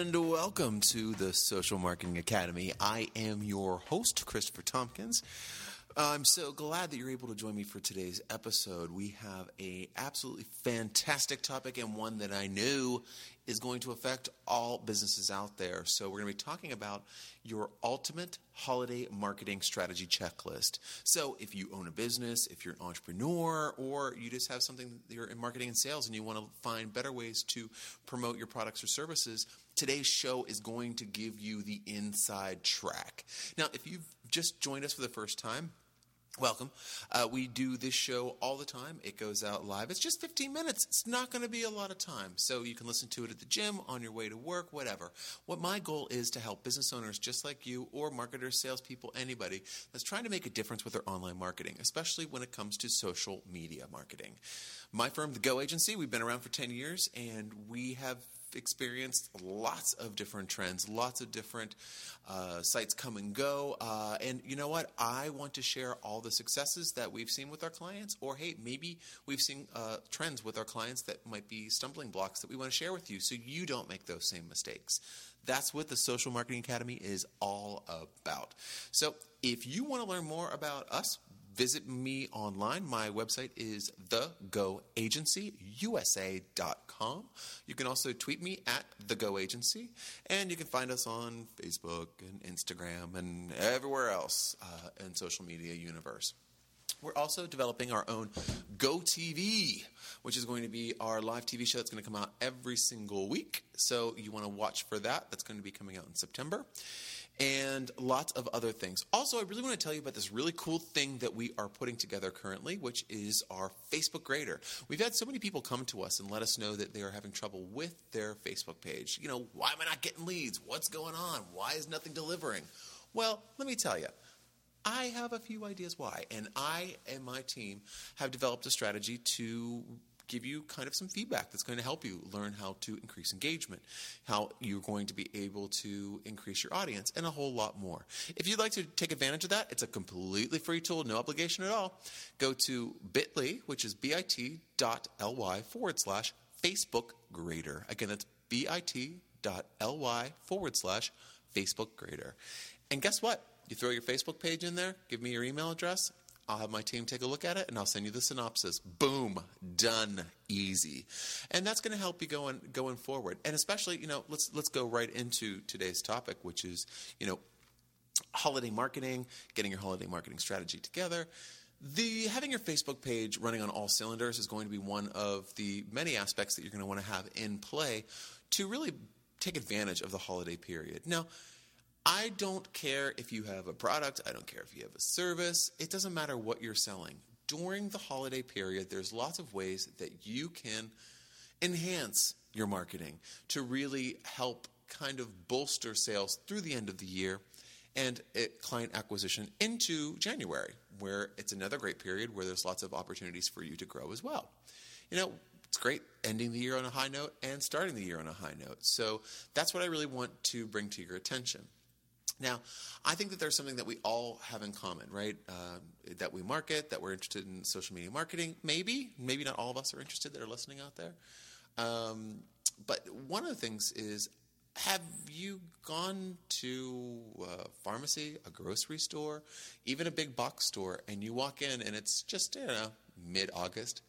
and welcome to the Social Marketing Academy. I am your host, Christopher Tompkins. I'm so glad that you're able to join me for today's episode. We have a absolutely fantastic topic and one that I knew is going to affect all businesses out there. So we're going to be talking about your ultimate holiday marketing strategy checklist. So if you own a business, if you're an entrepreneur, or you just have something you're in marketing and sales and you want to find better ways to promote your products or services, today's show is going to give you the inside track. Now, if you've just joined us for the first time, Welcome. Uh, we do this show all the time. It goes out live. It's just 15 minutes. It's not going to be a lot of time. So you can listen to it at the gym, on your way to work, whatever. What my goal is to help business owners just like you, or marketers, salespeople, anybody that's trying to make a difference with their online marketing, especially when it comes to social media marketing. My firm, The Go Agency, we've been around for 10 years and we have experienced lots of different trends, lots of different uh, sites come and go. Uh, and you know what? I want to share all the successes that we've seen with our clients, or hey, maybe we've seen uh, trends with our clients that might be stumbling blocks that we want to share with you so you don't make those same mistakes. That's what the Social Marketing Academy is all about. So, if you want to learn more about us, visit me online. My website is thegoagencyusa.com. You can also tweet me at thegoagency, and you can find us on Facebook and Instagram and everywhere else uh, in social media universe. We're also developing our own Go TV, which is going to be our live TV show that's going to come out every single week. So you want to watch for that. That's going to be coming out in September and lots of other things. Also, I really want to tell you about this really cool thing that we are putting together currently, which is our Facebook grader. We've had so many people come to us and let us know that they are having trouble with their Facebook page. You know, why am I not getting leads? What's going on? Why is nothing delivering? Well, let me tell you. I have a few ideas why, and I and my team have developed a strategy to give you kind of some feedback that's going to help you learn how to increase engagement, how you're going to be able to increase your audience, and a whole lot more. If you'd like to take advantage of that, it's a completely free tool, no obligation at all. Go to bit.ly, which is bit.ly forward slash Facebook grader. Again, that's bit.ly forward slash Facebook grader. And guess what? You throw your Facebook page in there, give me your email address, I'll have my team take a look at it and I'll send you the synopsis. Boom, done, easy. And that's going to help you going going forward. And especially, you know, let's let's go right into today's topic, which is, you know, holiday marketing, getting your holiday marketing strategy together. The having your Facebook page running on all cylinders is going to be one of the many aspects that you're going to want to have in play to really take advantage of the holiday period. Now, I don't care if you have a product, I don't care if you have a service, it doesn't matter what you're selling. During the holiday period, there's lots of ways that you can enhance your marketing to really help kind of bolster sales through the end of the year and eh, client acquisition into January, where it's another great period where there's lots of opportunities for you to grow as well. You know, it's great ending the year on a high note and starting the year on a high note. So that's what I really want to bring to your attention. Now, I think that there's something that we all have in common, right? Uh, that we market, that we're interested in social media marketing. Maybe, maybe not all of us are interested that are listening out there. Um, but one of the things is have you gone to a pharmacy, a grocery store, even a big box store, and you walk in and it's just, you know, mid August,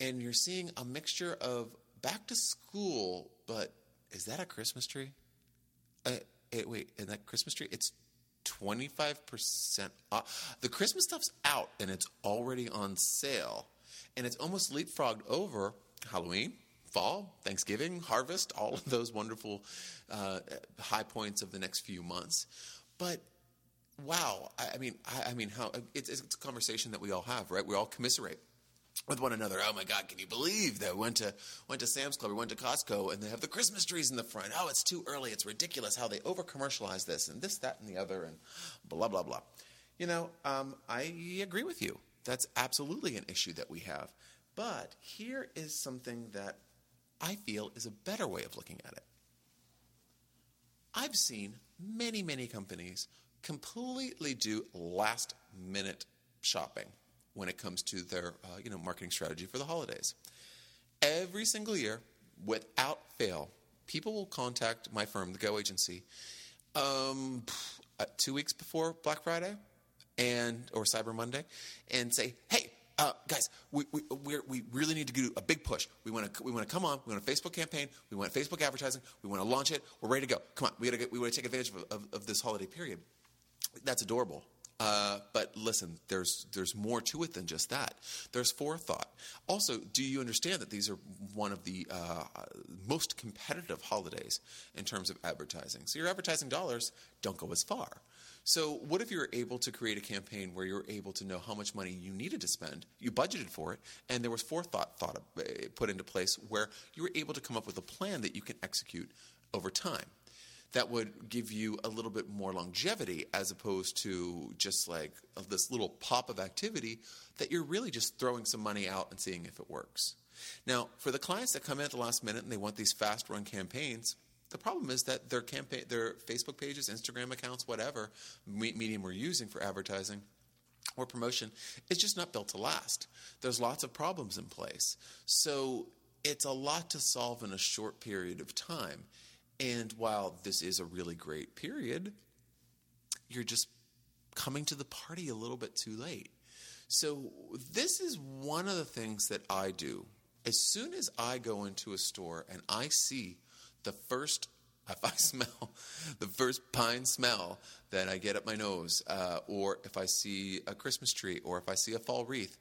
and you're seeing a mixture of back to school, but is that a Christmas tree? Uh, it, wait, in that Christmas tree, it's 25% off. The Christmas stuff's out and it's already on sale. And it's almost leapfrogged over Halloween, fall, Thanksgiving, harvest, all of those wonderful uh, high points of the next few months. But wow, I, I mean, I, I, mean, how it's, it's a conversation that we all have, right? We all commiserate with one another. Oh my God, can you believe that we went to went to Sam's Club or went to Costco and they have the Christmas trees in the front? Oh, it's too early. It's ridiculous how they over commercialize this and this, that, and the other, and blah blah blah. You know, um, I agree with you. That's absolutely an issue that we have. But here is something that I feel is a better way of looking at it. I've seen many, many companies completely do last minute shopping when it comes to their uh, you know marketing strategy for the holidays. Every single year, without fail, people will contact my firm, the Go Agency, um, uh, two weeks before Black Friday and or Cyber Monday, and say, "Hey, uh, guys, we, we, we really need to do a big push. We want to we want to come on. We want a Facebook campaign. We want Facebook advertising. We want to launch it. We're ready to go. Come on, we got to we want to take advantage of, of, of this holiday period. That's adorable. Uh, but listen, there's there's more to it than just that. There's forethought. Also, do you understand that these are one of the uh, most competitive holidays in terms of advertising? So your advertising dollars don't go as far. So what if you're able to create a campaign where you're able to know how much money you needed to spend, you budgeted for it, and there was forethought thought uh, put into place where you were able to come up with a plan that you can execute over time that would give you a little bit more longevity as opposed to just like this little pop of activity that you're really just throwing some money out and seeing if it works. Now, for the clients that come in at the last minute and they want these fast run campaigns, the problem is that their campaign, their Facebook pages, Instagram accounts, whatever medium we're using for advertising or promotion is just not built to last. There's lots of problems in place. So it's a lot to solve in a short period of time. And while this is a really great period, you're just coming to the party a little bit too late. So, this is one of the things that I do. As soon as I go into a store and I see the first, if I smell the first pine smell that I get up my nose, uh, or if I see a Christmas tree, or if I see a fall wreath,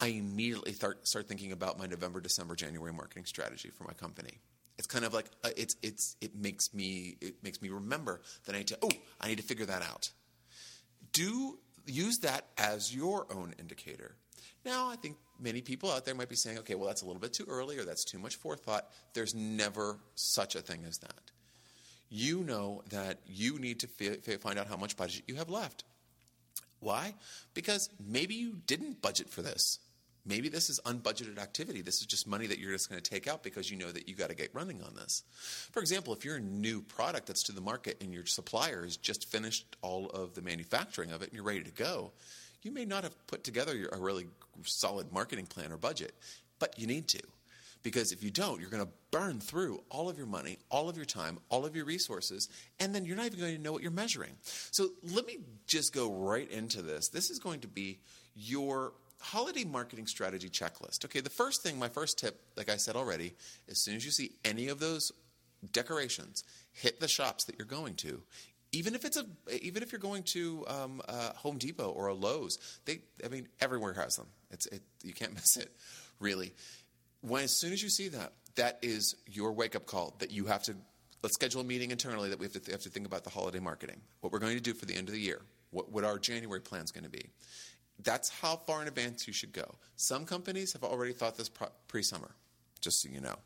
I immediately start, start thinking about my November, December, January marketing strategy for my company. It's kind of like uh, it's it's it makes me it makes me remember that I need to oh I need to figure that out. Do use that as your own indicator. Now, I think many people out there might be saying, okay, well, that's a little bit too early or that's too much forethought. There's never such a thing as that. You know that you need to f- find out how much budget you have left. Why? Because maybe you didn't budget for this. Maybe this is unbudgeted activity. This is just money that you're just going to take out because you know that you got to get running on this. For example, if you're a new product that's to the market and your supplier has just finished all of the manufacturing of it and you're ready to go, you may not have put together a really solid marketing plan or budget, but you need to. Because if you don't, you're going to burn through all of your money, all of your time, all of your resources, and then you're not even going to know what you're measuring. So let me just go right into this. This is going to be your holiday marketing strategy checklist. Okay, the first thing, my first tip, like I said already, as soon as you see any of those decorations, hit the shops that you're going to. Even if it's a, even if you're going to um, uh, Home Depot or a Lowe's, they, I mean, everywhere has them. It's, it, you can't miss it, really. When as soon as you see that, that is your wake up call that you have to. Let's schedule a meeting internally that we have to, th- have to think about the holiday marketing. What we're going to do for the end of the year. What, what our January plan is going to be that's how far in advance you should go. Some companies have already thought this pre summer, just so you know.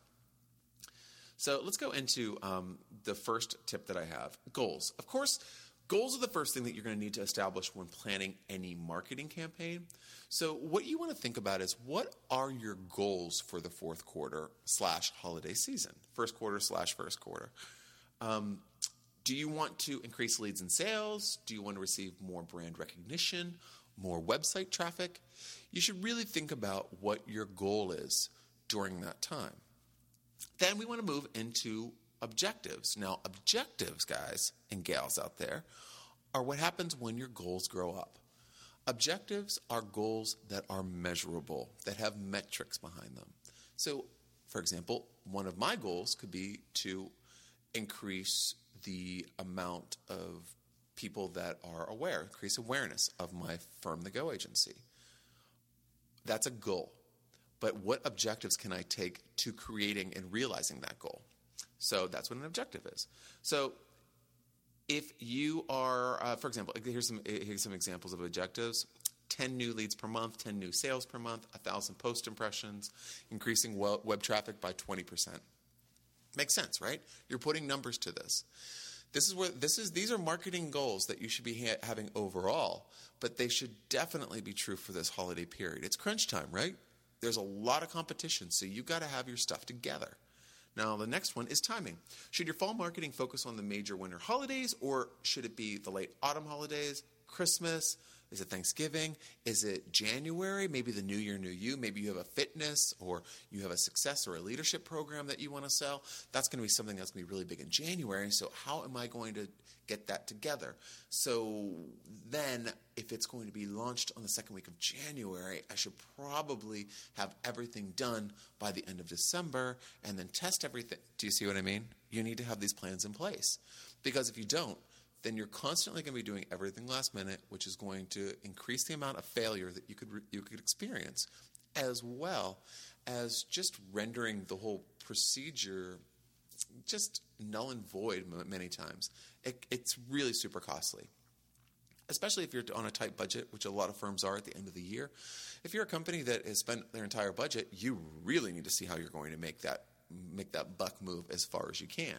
So let's go into um, the first tip that I have goals. Of course, goals are the first thing that you're going to need to establish when planning any marketing campaign. So, what you want to think about is what are your goals for the fourth quarter slash holiday season, first quarter slash first quarter. Um, do you want to increase leads and sales? Do you want to receive more brand recognition? More website traffic, you should really think about what your goal is during that time. Then we want to move into objectives. Now, objectives, guys and gals out there, are what happens when your goals grow up. Objectives are goals that are measurable, that have metrics behind them. So, for example, one of my goals could be to increase the amount of people that are aware, increase awareness of my firm, the Go Agency. That's a goal. But what objectives can I take to creating and realizing that goal? So that's what an objective is. So if you are, uh, for example, here's some here's some examples of objectives. 10 new leads per month, 10 new sales per month, 1,000 post impressions, increasing web traffic by 20%. Makes sense, right? You're putting numbers to this. This is where this is these are marketing goals that you should be ha- having overall, but they should definitely be true for this holiday period. It's crunch time, right? There's a lot of competition, so you've got to have your stuff together. Now, the next one is timing. Should your fall marketing focus on the major winter holidays, or should it be the late autumn holidays, Christmas, Is it Thanksgiving? Is it January? Maybe the new year, new you. Maybe you have a fitness or you have a success or a leadership program that you want to sell. That's going to be something that's going to be really big in January. So, how am I going to get that together? So, then if it's going to be launched on the second week of January, I should probably have everything done by the end of December and then test everything. Do you see what I mean? You need to have these plans in place. Because if you don't, then you're constantly going to be doing everything last minute, which is going to increase the amount of failure that you could you could experience, as well as just rendering the whole procedure just null and void many times. It, it's really super costly. Especially if you're on a tight budget, which a lot of firms are at the end of the year. If you're a company that has spent their entire budget, you really need to see how you're going to make that make that buck move as far as you can.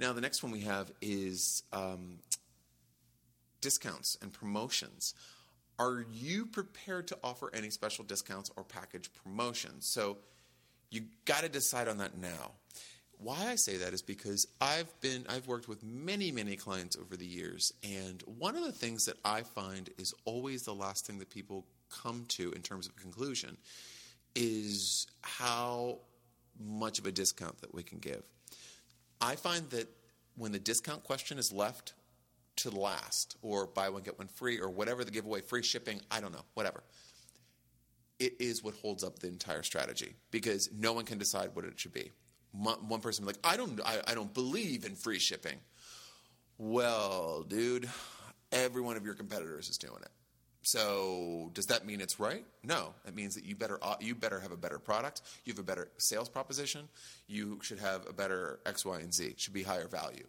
Now, the next one we have is um, discounts and promotions. Are you prepared to offer any special discounts or package promotions? So you got to decide on that now. Why I say that is because I've been I've worked with many many clients over the years and one of the things that I find is always the last thing that people come to in terms of conclusion is how much of a discount that we can give. I find that when the discount question is left to last, or buy one, get one free, or whatever the giveaway, free shipping, I don't know, whatever, it is what holds up the entire strategy because no one can decide what it should be. One person like, I don't, I, I don't believe in free shipping. Well, dude, every one of your competitors is doing it. So does that mean it's right? No, it means that you better uh, you better have a better product. You have a better sales proposition. You should have a better X, Y, and Z. It should be higher value.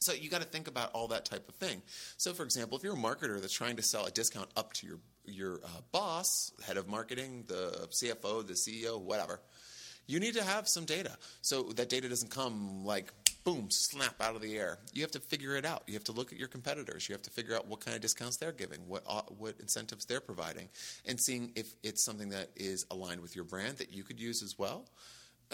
So you got to think about all that type of thing. So, for example, if you're a marketer that's trying to sell a discount up to your your uh, boss, head of marketing, the CFO, the CEO, whatever, you need to have some data. So that data doesn't come like boom, snap out of the air. You have to figure it out. You have to look at your competitors. You have to figure out what kind of discounts they're giving, what uh, what incentives they're providing, and seeing if it's something that is aligned with your brand that you could use as well,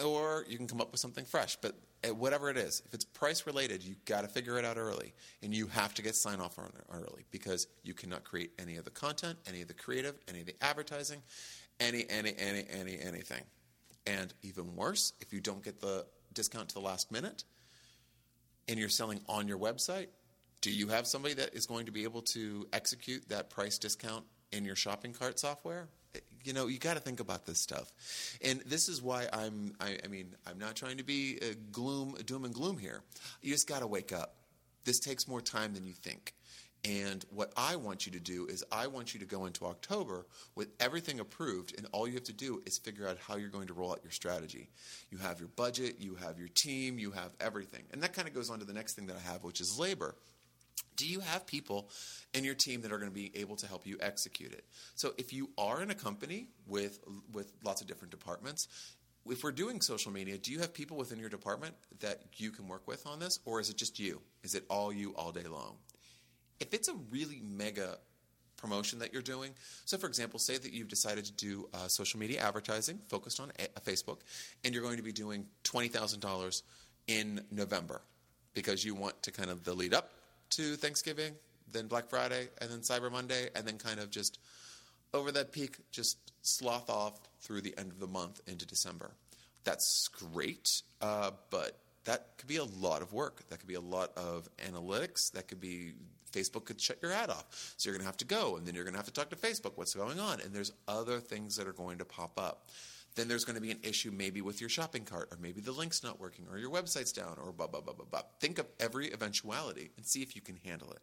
or you can come up with something fresh. But uh, whatever it is, if it's price related, you got to figure it out early, and you have to get sign off on it early because you cannot create any of the content, any of the creative, any of the advertising, any any any any anything. And even worse, if you don't get the discount to the last minute, and you're selling on your website, do you have somebody that is going to be able to execute that price discount in your shopping cart software? You know, you got to think about this stuff, and this is why I'm. I, I mean, I'm not trying to be uh, gloom, doom and gloom here. You just got to wake up. This takes more time than you think. And what I want you to do is, I want you to go into October with everything approved, and all you have to do is figure out how you're going to roll out your strategy. You have your budget, you have your team, you have everything. And that kind of goes on to the next thing that I have, which is labor. Do you have people in your team that are going to be able to help you execute it? So if you are in a company with with lots of different departments, if we're doing social media, do you have people within your department that you can work with on this, or is it just you? Is it all you all day long? If it's a really mega promotion that you're doing. So, for example, say that you've decided to do uh, social media advertising focused on a- Facebook, and you're going to be doing $20,000 in November because you want to kind of the lead up to Thanksgiving, then Black Friday, and then Cyber Monday, and then kind of just over that peak, just sloth off through the end of the month into December. That's great, uh, but that could be a lot of work. That could be a lot of analytics. That could be Facebook could shut your ad off. So you're going to have to go, and then you're going to have to talk to Facebook. What's going on? And there's other things that are going to pop up. Then there's going to be an issue maybe with your shopping cart, or maybe the link's not working, or your website's down, or blah, blah, blah, blah, blah. Think of every eventuality and see if you can handle it.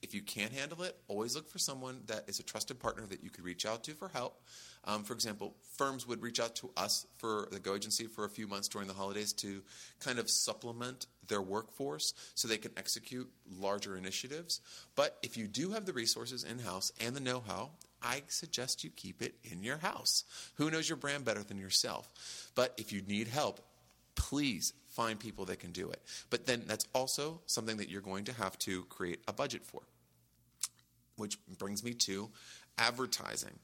If you can't handle it, always look for someone that is a trusted partner that you could reach out to for help. Um, for example, firms would reach out to us for the Go Agency for a few months during the holidays to kind of supplement their workforce so they can execute larger initiatives. But if you do have the resources in house and the know how, I suggest you keep it in your house. Who knows your brand better than yourself? But if you need help, please find people that can do it. But then that's also something that you're going to have to create a budget for. Which brings me to advertising.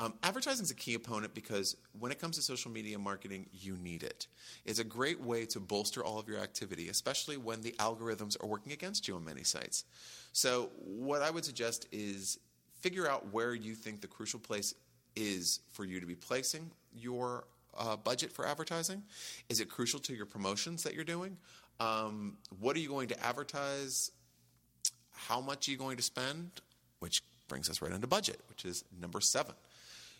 Um, advertising is a key opponent because when it comes to social media marketing, you need it. It's a great way to bolster all of your activity, especially when the algorithms are working against you on many sites. So, what I would suggest is figure out where you think the crucial place is for you to be placing your uh, budget for advertising. Is it crucial to your promotions that you're doing? Um, what are you going to advertise? How much are you going to spend? Which brings us right into budget, which is number seven.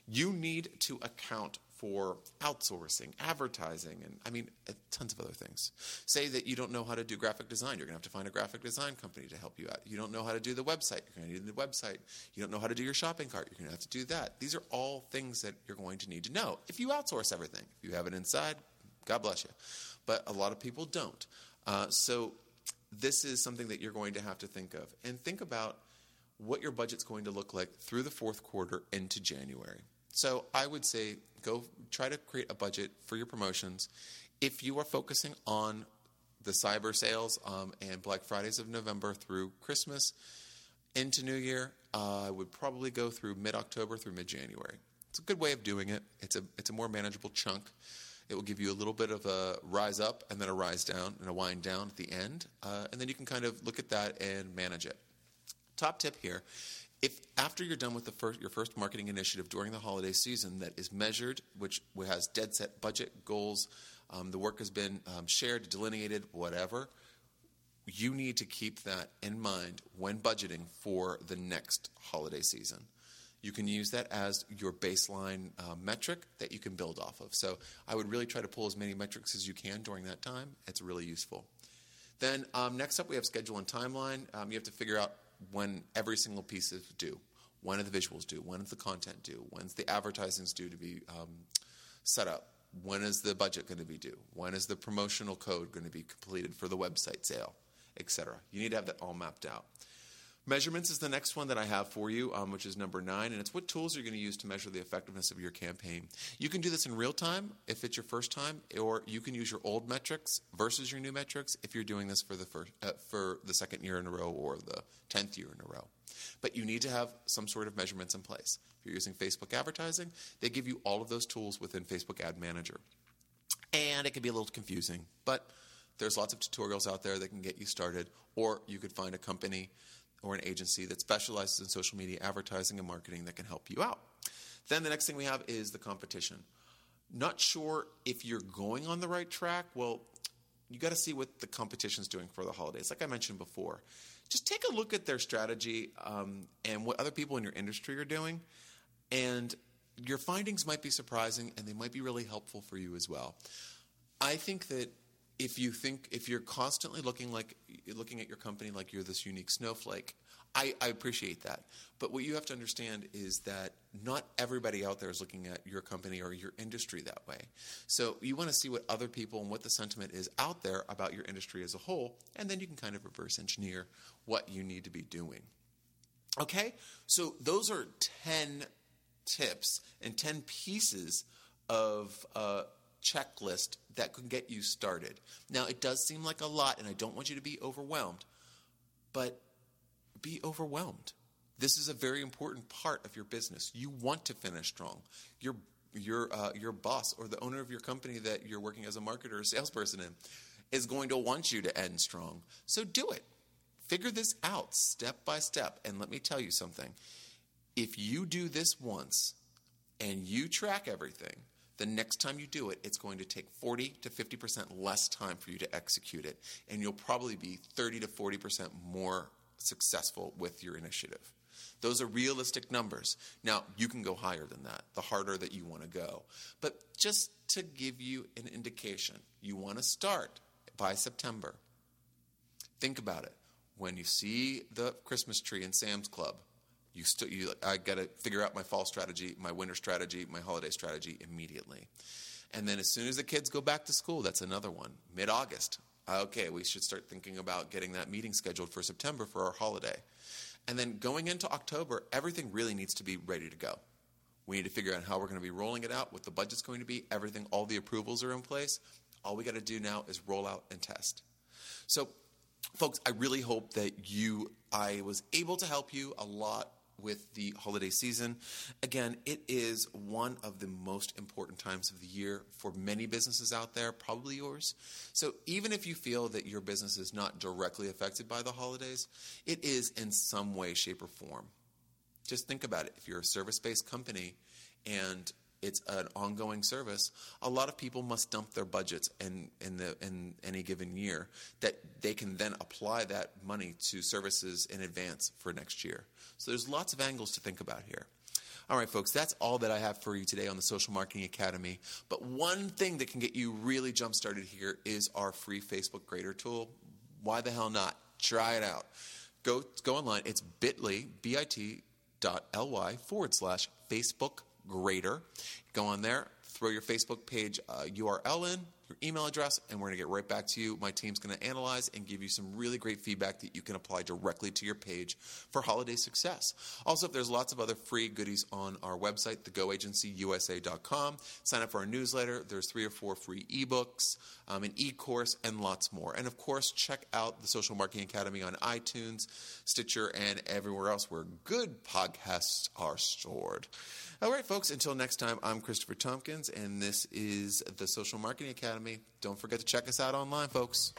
You need to account for outsourcing, advertising, and I mean, uh, tons of other things. Say that you don't know how to do graphic design, you're going to have to find a graphic design company to help you out. You don't know how to do the website, you're going to need the website. You don't know how to do your shopping cart, you're going to have to do that. These are all things that you're going to need to know. If you outsource everything, if you have it inside, God bless you. But a lot of people don't. Uh, so this is something that you're going to have to think of. And think about what your budget's going to look like through the fourth quarter into January. So I would say go try to create a budget for your promotions. If you are focusing on the cyber sales um, and Black Fridays of November through Christmas into New Year, I would probably go through mid October through mid January. It's a good way of doing it. It's a it's a more manageable chunk. It will give you a little bit of a rise up and then a rise down and a wind down at the end, uh, and then you can kind of look at that and manage it. Top tip here if after you're done with the first, your first marketing initiative during the holiday season that is measured, which has dead set budget goals, um, the work has been um, shared, delineated, whatever, you need to keep that in mind when budgeting for the next holiday season. You can use that as your baseline uh, metric that you can build off of. So I would really try to pull as many metrics as you can during that time. It's really useful. Then um, next up, we have schedule and timeline. Um, you have to figure out when every single piece is due. When are the visuals due? When is the content due? When's the advertising due to be um, set up? When is the budget going to be due? When is the promotional code going to be completed for the website sale, etc. You need to have that all mapped out. Measurements is the next one that I have for you, um, which is number nine, and it's what tools you're going to use to measure the effectiveness of your campaign. You can do this in real time if it's your first time, or you can use your old metrics versus your new metrics if you're doing this for the first, uh, for the second year in a row or the tenth year in a row. But you need to have some sort of measurements in place. If you're using Facebook advertising, they give you all of those tools within Facebook Ad Manager, and it can be a little confusing, but there's lots of tutorials out there that can get you started, or you could find a company or an agency that specializes in social media advertising and marketing that can help you out. Then the next thing we have is the competition. Not sure if you're going on the right track. Well, you got to see what the competition's doing for the holidays. Like I mentioned before, just take a look at their strategy um, and what other people in your industry are doing, and your findings might be surprising and they might be really helpful for you as well. I think that if you think if you're constantly looking like looking at your company like you're this unique snowflake I, I, appreciate that. But what you have to understand is that not everybody out there is looking at your company or your industry that way. So you want to see what other people and what the sentiment is out there about your industry as a whole and then you can kind of reverse engineer what you need to be doing. Okay? So those are 10 tips and 10 pieces of uh, checklist that can get you started. Now, it does seem like a lot, and I don't want you to be overwhelmed, but be overwhelmed. This is a very important part of your business. You want to finish strong. Your your uh, your boss or the owner of your company that you're working as a marketer or salesperson in is going to want you to end strong. So do it. Figure this out step by step. And let me tell you something. If you do this once and you track everything, the next time you do it, it's going to take 40 to 50% less time for you to execute it, and you'll probably be 30 to 40% more successful with your initiative. Those are realistic numbers. Now, you can go higher than that, the harder that you want to go. But just to give you an indication, you want to start by September. Think about it. When you see the Christmas tree in Sam's Club, you still, you, I got to figure out my fall strategy, my winter strategy, my holiday strategy immediately. And then as soon as the kids go back to school, that's another one. Mid August, okay, we should start thinking about getting that meeting scheduled for September for our holiday. And then going into October, everything really needs to be ready to go. We need to figure out how we're going to be rolling it out, what the budget's going to be, everything, all the approvals are in place. All we got to do now is roll out and test. So, folks, I really hope that you, I was able to help you a lot with the holiday season. Again, it is one of the most important times of the year for many businesses out there, probably yours. So even if you feel that your business is not directly affected by the holidays, it is in some way, shape, or form. Just think about it. If you're a service based company and it's an ongoing service, a lot of people must dump their budgets in, in, the, in any given year that they can then apply that money to services in advance for next year. So there's lots of angles to think about here. All right, folks, that's all that I have for you today on the Social Marketing Academy. But one thing that can get you really jump started here is our free Facebook grader tool. Why the hell not? Try it out. Go, go online. It's bit.ly, B-I-T dot L-Y forward slash Facebook grader. Go on there, throw your Facebook page uh, URL in, your email address, and we're going to get right back to you. My team's going to analyze and give you some really great feedback that you can apply directly to your page for holiday success. Also, if there's lots of other free goodies on our website, thegoagencyusa.com. Sign up for our newsletter. There's three or four free ebooks, um, an e-course, and lots more. And of course, check out the Social Marketing Academy on iTunes, Stitcher, and everywhere else where good podcasts are stored. All right, folks, until next time, I'm Christopher Tompkins, and this is the Social Marketing Academy. Don't forget to check us out online, folks.